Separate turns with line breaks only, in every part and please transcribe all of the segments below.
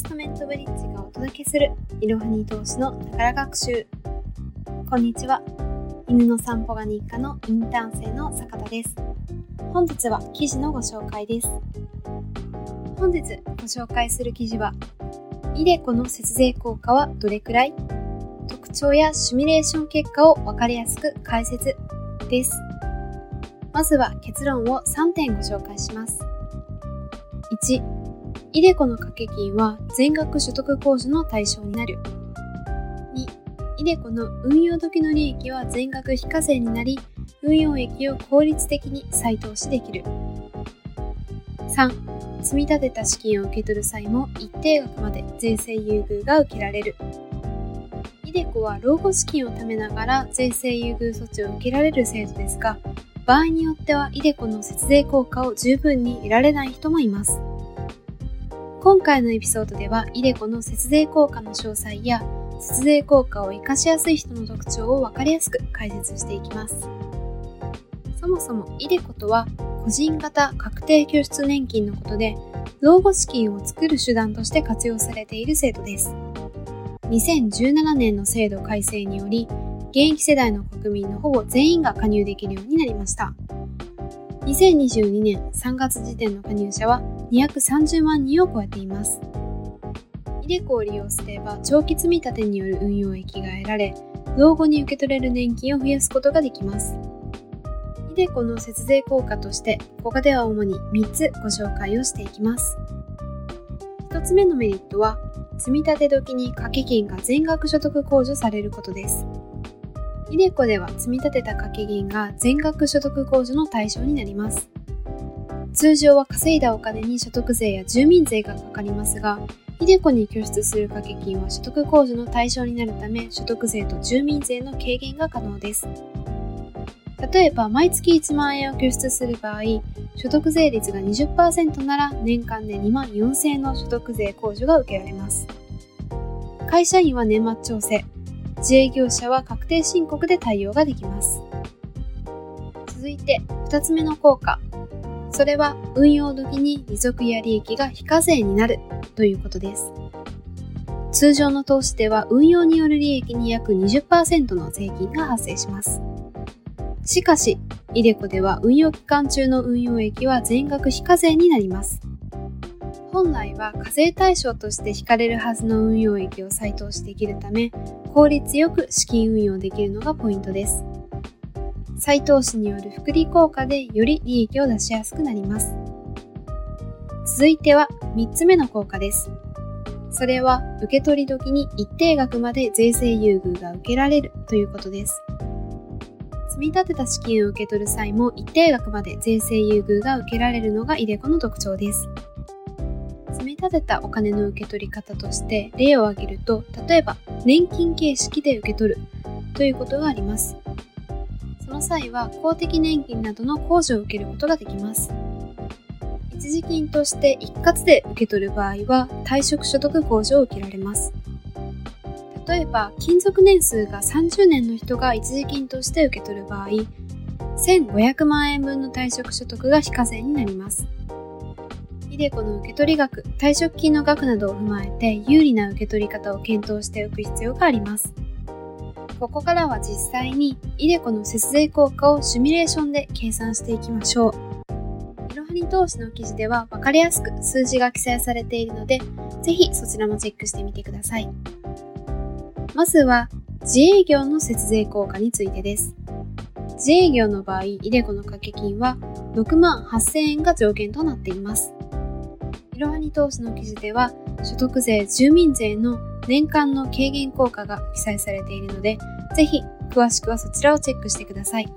ストメントブリッジがお届けするいろはに投資のながら学習。こんにちは。犬の散歩が日課のインターン生の坂田です。本日は記事のご紹介です。本日ご紹介する記事はイデコの節税効果はどれくらい？特徴やシミュレーション結果をわかりやすく解説です。まずは結論を3点ご紹介します。1イデコの掛け金は全額所得控除の対象になる。2、イデコの運用時の利益は全額非課税になり、運用益を効率的に再投資できる。3、積み立てた資金を受け取る際も一定額まで税制優遇が受けられる。イデコは老後資金を貯めながら税制優遇措置を受けられる制度ですが、場合によってはイデコの節税効果を十分に得られない人もいます。今回のエピソードでは、イデコの節税効果の詳細や、節税効果を活かしやすい人の特徴を分かりやすく解説していきます。そもそも、イデコとは、個人型確定拠出年金のことで、老後資金を作る手段として活用されている制度です。2017年の制度改正により、現役世代の国民のほぼ全員が加入できるようになりました。2022年3月時点の加入者は230万人を超えています。イデコを利用すれば長期積立による運用益が得られ、老後に受け取れる年金を増やすことができます。イデコの節税効果として、ここでは主に3つご紹介をしていきます。1つ目のメリットは、積立時に掛け金が全額所得控除されることです。イデコでは積み立てた掛け金が全額所得控除の対象になります。通常は稼いだお金に所得税や住民税がかかりますが、イデコに拠出する掛け金は所得控除の対象になるため、所得税と住民税の軽減が可能です。例えば、毎月1万円を拠出する場合、所得税率が20%なら年間で2万4000円の所得税控除が受けられます。会社員は年末調整、自営業者は確定申告で対応ができます。続いて、2つ目の効果。それは運用時に利息や利益が非課税になるということです。通常の投資では運用による利益に約20%の税金が発生します。しかし、イデコでは運用期間中の運用益は全額非課税になります。本来は課税対象として引かれるはずの運用益を再投資できるため、効率よく資金運用できるのがポイントです。再投資による複利効果でより利益を出しやすくなります。続いては3つ目の効果です。それは受け取り時に一定額まで税制優遇が受けられるということです。積み立てた資金を受け取る際も一定額まで税制優遇が受けられるのがイデコの特徴です。積み立てたお金の受け取り方として例を挙げると、例えば年金形式で受け取るということがあります。の際は公的年金などの控除を受けることができます。一時金として一括で受け取る場合は退職所得控除を受けられます。例えば、勤続年数が30年の人が一時金として受け取る場合、1500万円分の退職所得が非課税になります。イデコの受け取り額、退職金の額などを踏まえて有利な受け取り方を検討しておく必要があります。ここからは実際にイデコの節税効果をシミュレーションで計算していきましょう。いろはに投資の記事では分かりやすく数字が記載されているので、ぜひそちらもチェックしてみてください。まずは、自営業の節税効果についてです。自営業の場合、イデコの掛け金は6万8000円が上限となっています。いろはに投資の記事では、所得税、住民税の年間の軽減効果が記載されているので、ぜひ詳しくはそちらをチェックしてください。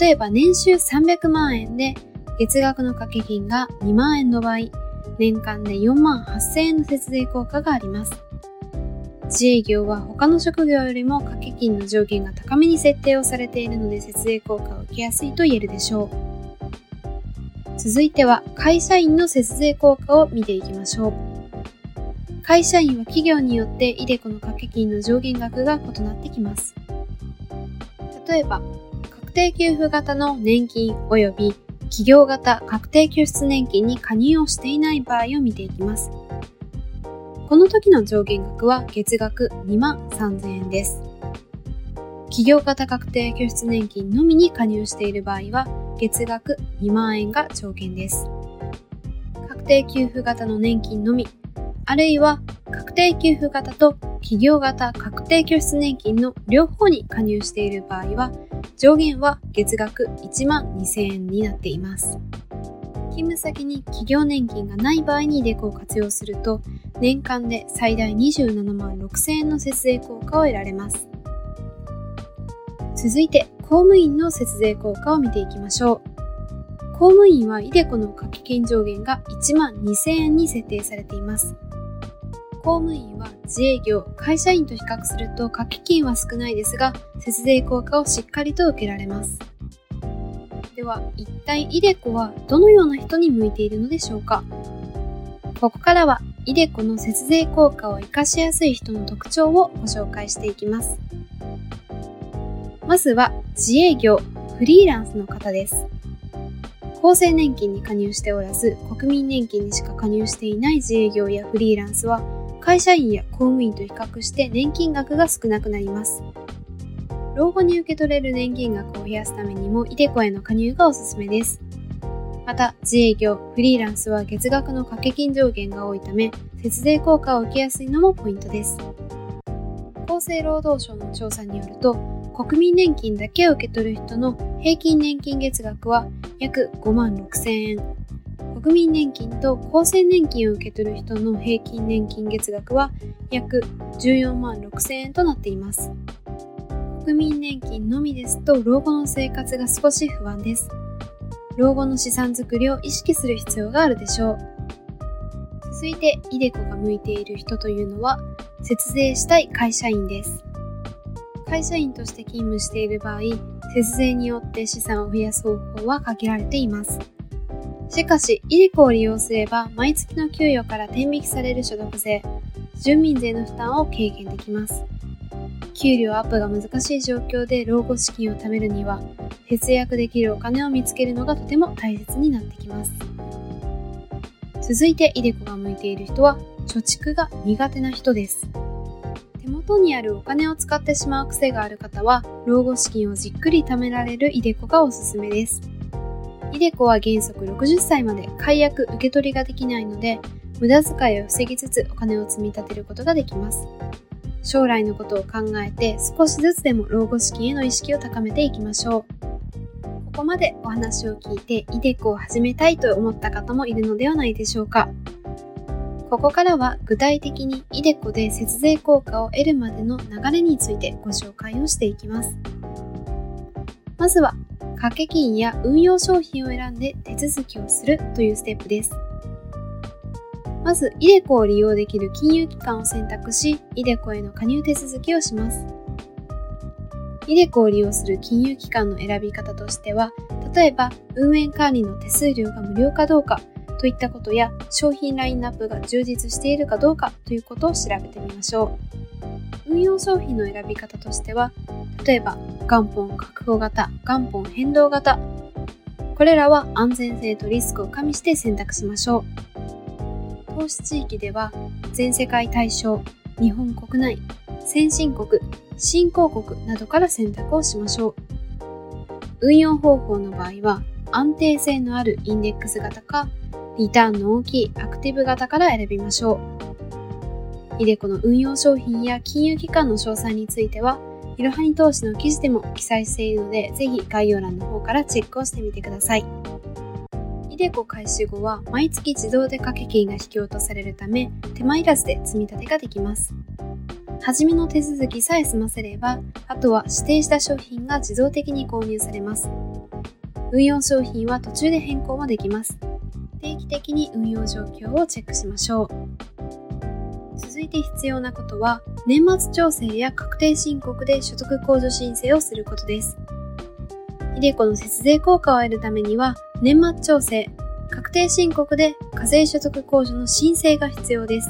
例えば年収300万円で月額の掛け金が2万円の場合、年間で4万8000円の節税効果があります。自営業は他の職業よりも掛け金の上限が高めに設定をされているので節税効果を受けやすいと言えるでしょう。続いては会社員の節税効果を見ていきましょう。会社員は企業によってイデコの掛け金の上限額が異なってきます。例えば、確定給付型の年金及び企業型確定拠出年金に加入をしていない場合を見ていきます。この時の上限額は月額2万3000円です。企業型確定拠出年金のみに加入している場合は月額2万円が上限です。確定給付型の年金のみ、あるいは確定給付型と企業型確定拠出年金の両方に加入している場合は上限は月額1万2000円になっています。勤務先に企業年金がない場合にデコを活用すると年間で最大27万6000円の節税効果を得られます。続いて、公務員の節税効果を見ていきましょう。公務員は ideco の掛け金上限が1万2000円に設定されています。公務員は自営業、会社員と比較すると掛け金は少ないですが、節税効果をしっかりと受けられます。では、一体 ideco はどのような人に向いているのでしょうか？ここからは ideco の節税効果を活かしやすい人の特徴をご紹介していきます。まずは自営業、フリーランスの方です。厚生年金に加入しておらず、国民年金にしか加入していない自営業やフリーランスは、会社員や公務員と比較して年金額が少なくなります。老後に受け取れる年金額を増やすためにも、イデコへの加入がおすすめです。また、自営業、フリーランスは月額の掛け金上限が多いため、節税効果を受けやすいのもポイントです。厚生労働省の調査によると、国民年金だけを受け取る人の平均年金月額は約5万6千円。国民年金と厚生年金を受け取る人の平均年金月額は約14万6千円となっています。国民年金のみですと老後の生活が少し不安です。老後の資産づくりを意識する必要があるでしょう。続いて、イデコが向いている人というのは、節税したい会社員です。会社員として勤務している場合、節税によって資産を増やす方法は限られています。しかし、イデコを利用すれば、毎月の給与から転引きされる所得税、住民税の負担を軽減できます。給料アップが難しい状況で老後資金を貯めるには、節約できるお金を見つけるのがとても大切になってきます。続いて、イデコが向いている人は、貯蓄が苦手な人です。手元にあるお金を使ってしまう癖がある方は、老後資金をじっくり貯められるイデコがおすすめです。イデコは原則60歳まで解約受け取りができないので、無駄遣いを防ぎつつお金を積み立てることができます。将来のことを考えて少しずつでも老後資金への意識を高めていきましょう。ここまでお話を聞いてイデコを始めたいと思った方もいるのではないでしょうか。ここからは具体的にイデコで節税効果を得るまでの流れについてご紹介をしていきます。まずは、掛け金や運用商品を選んで手続きをするというステップです。まず、イデコを利用できる金融機関を選択し、イデコへの加入手続きをします。イデコを利用する金融機関の選び方としては、例えば、運営管理の手数料が無料かどうかといったことや、商品ラインナップが充実しているかどうかということを調べてみましょう。運用商品の選び方としては、例えば、元本確保型、元本変動型。これらは安全性とリスクを加味して選択しましょう。投資地域では全世界対象、日本国内、先進国、新興国などから選択をしましょう。運用方法の場合は安定性のあるインデックス型かリターンの大きいアクティブ型から選びましょう。イデコの運用商品や金融機関の詳細については、いろはに投資の記事でも記載しているので、ぜひ概要欄の方からチェックをしてみてください。イデコ開始後は毎月自動で掛け金が引き落とされるため手間いらずで積み立てができます。はじめの手続きさえ済ませれば、あとは指定した商品が自動的に購入されます。運用商品は途中で変更もできます。定期的に運用状況をチェックしましょう。続いて必要なことは、年末調整や確定申告で所得控除申請をすることです。イデコの節税効果を得るためには、年末調整、確定申告で課税所得控除の申請が必要です。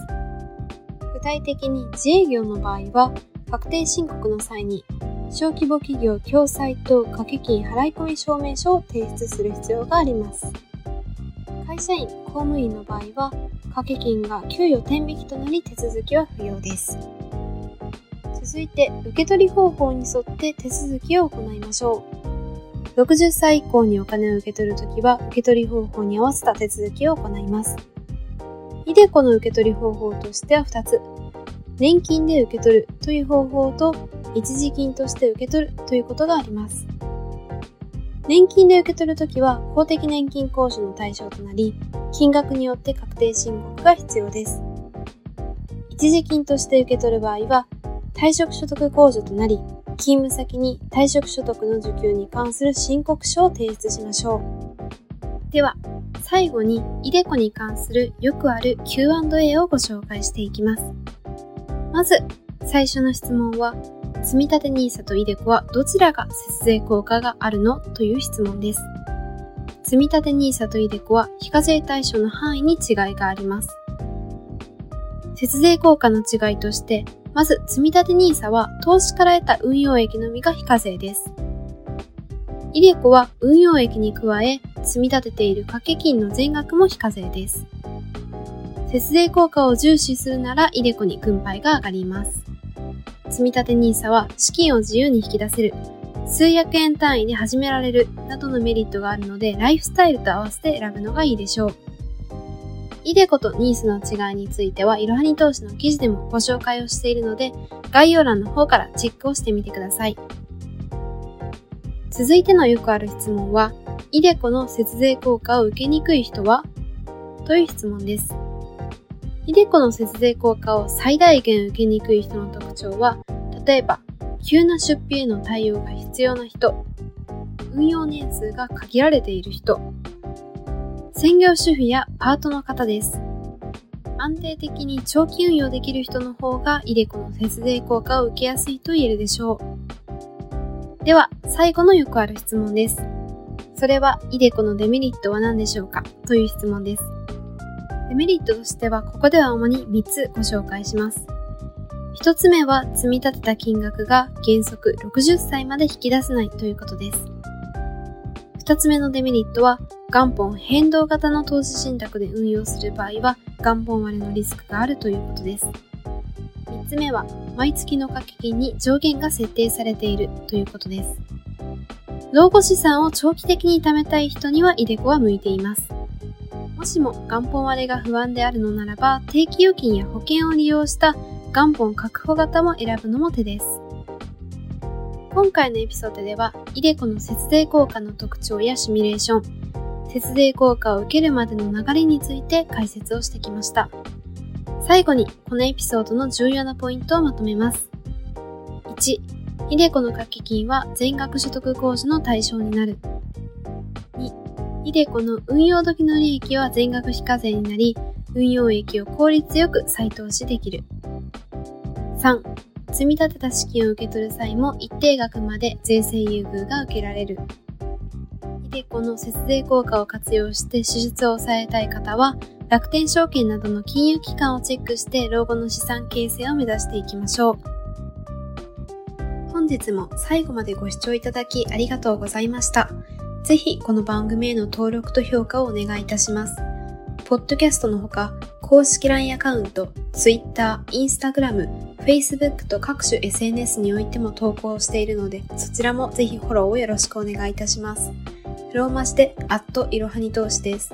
具体的に自営業の場合は、確定申告の際に、小規模企業共済と掛け金払込証明書を提出する必要があります。会社員、公務員の場合は、掛け金が給与天引きとなり手続きは不要です。続いて、受け取り方法に沿って手続きを行いましょう。60歳以降にお金を受け取るときは、受け取り方法に合わせた手続きを行います。イデコの受け取り方法としては2つ。年金で受け取るという方法と、一時金として受け取るということがあります。年金で受け取るときは公的年金控除の対象となり、金額によって確定申告が必要です。一時金として受け取る場合は、退職所得控除となり、勤務先に退職所得の受給に関する申告書を提出しましょう。では、最後に、イデコに関するよくある Q&A をご紹介していきます。まず、最初の質問は、積立 NISA と iDeCo はどちらが節税効果があるの？という質問です。積立 NISA と iDeCo は非課税対象の範囲に違いがあります。節税効果の違いとして、まず積立 NISA は投資から得た運用益のみが非課税です。iDeCo は運用益に加え、積み立てている掛け金の全額も非課税です。節税効果を重視するなら iDeCo に軍配が上がります。積立 NISA は資金を自由に引き出せる、数百円単位で始められるなどのメリットがあるので、ライフスタイルと合わせて選ぶのがいいでしょう。イデコとニースの違いについては、いろはに投資の記事でもご紹介をしているので、概要欄の方からチェックをしてみてください。続いてのよくある質問は、イデコの節税効果を受けにくい人は？という質問です。イデコの節税効果を最大限受けにくい人の特徴は、例えば、急な出費への対応が必要な人、運用年数が限られている人、専業主婦やパートの方です。安定的に長期運用できる人の方がイデコの節税効果を受けやすいと言えるでしょう。では、最後のよくある質問です。それは、イデコのデメリットは何でしょうか？という質問です。デメリットとしては、ここでは主に3つご紹介します。1つ目は、積み立てた金額が原則60歳まで引き出せないということです。2つ目のデメリットは、元本変動型の投資信託で運用する場合は、元本割れのリスクがあるということです。3つ目は、毎月の掛け金に上限が設定されているということです。老後資産を長期的に貯めたい人には、イデコは向いています。もしも元本割れが不安であるのならば、定期預金や保険を利用した元本確保型も選ぶのも手です。今回のエピソードでは、イデコの節税効果の特徴やシミュレーション、節税効果を受けるまでの流れについて解説をしてきました。最後に、このエピソードの重要なポイントをまとめます。1、イデコの掛け金は全額所得控除の対象になる。イデコの運用時の利益は全額非課税になり、運用益を効率よく再投資できる。3、積み立てた資金を受け取る際も一定額まで税制優遇が受けられる。イデコの節税効果を活用して支出を抑えたい方は、楽天証券などの金融機関をチェックして老後の資産形成を目指していきましょう。本日も最後までご視聴いただきありがとうございました。ぜひこの番組への登録と評価をお願いいたします。ポッドキャストのほか、公式 LINE アカウント、Twitter、Instagram、Facebook と各種 SNS においても投稿しているので、そちらもぜひフォローをよろしくお願いいたします。ローマ字で、アットいろはに投資です。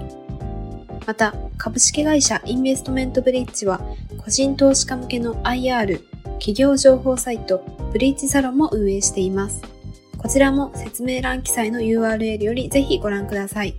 また、株式会社インベストメントブリッジは、個人投資家向けの IR、企業情報サイト、ブリッジサロンも運営しています。こちらも説明欄記載の URL よりぜひご覧ください。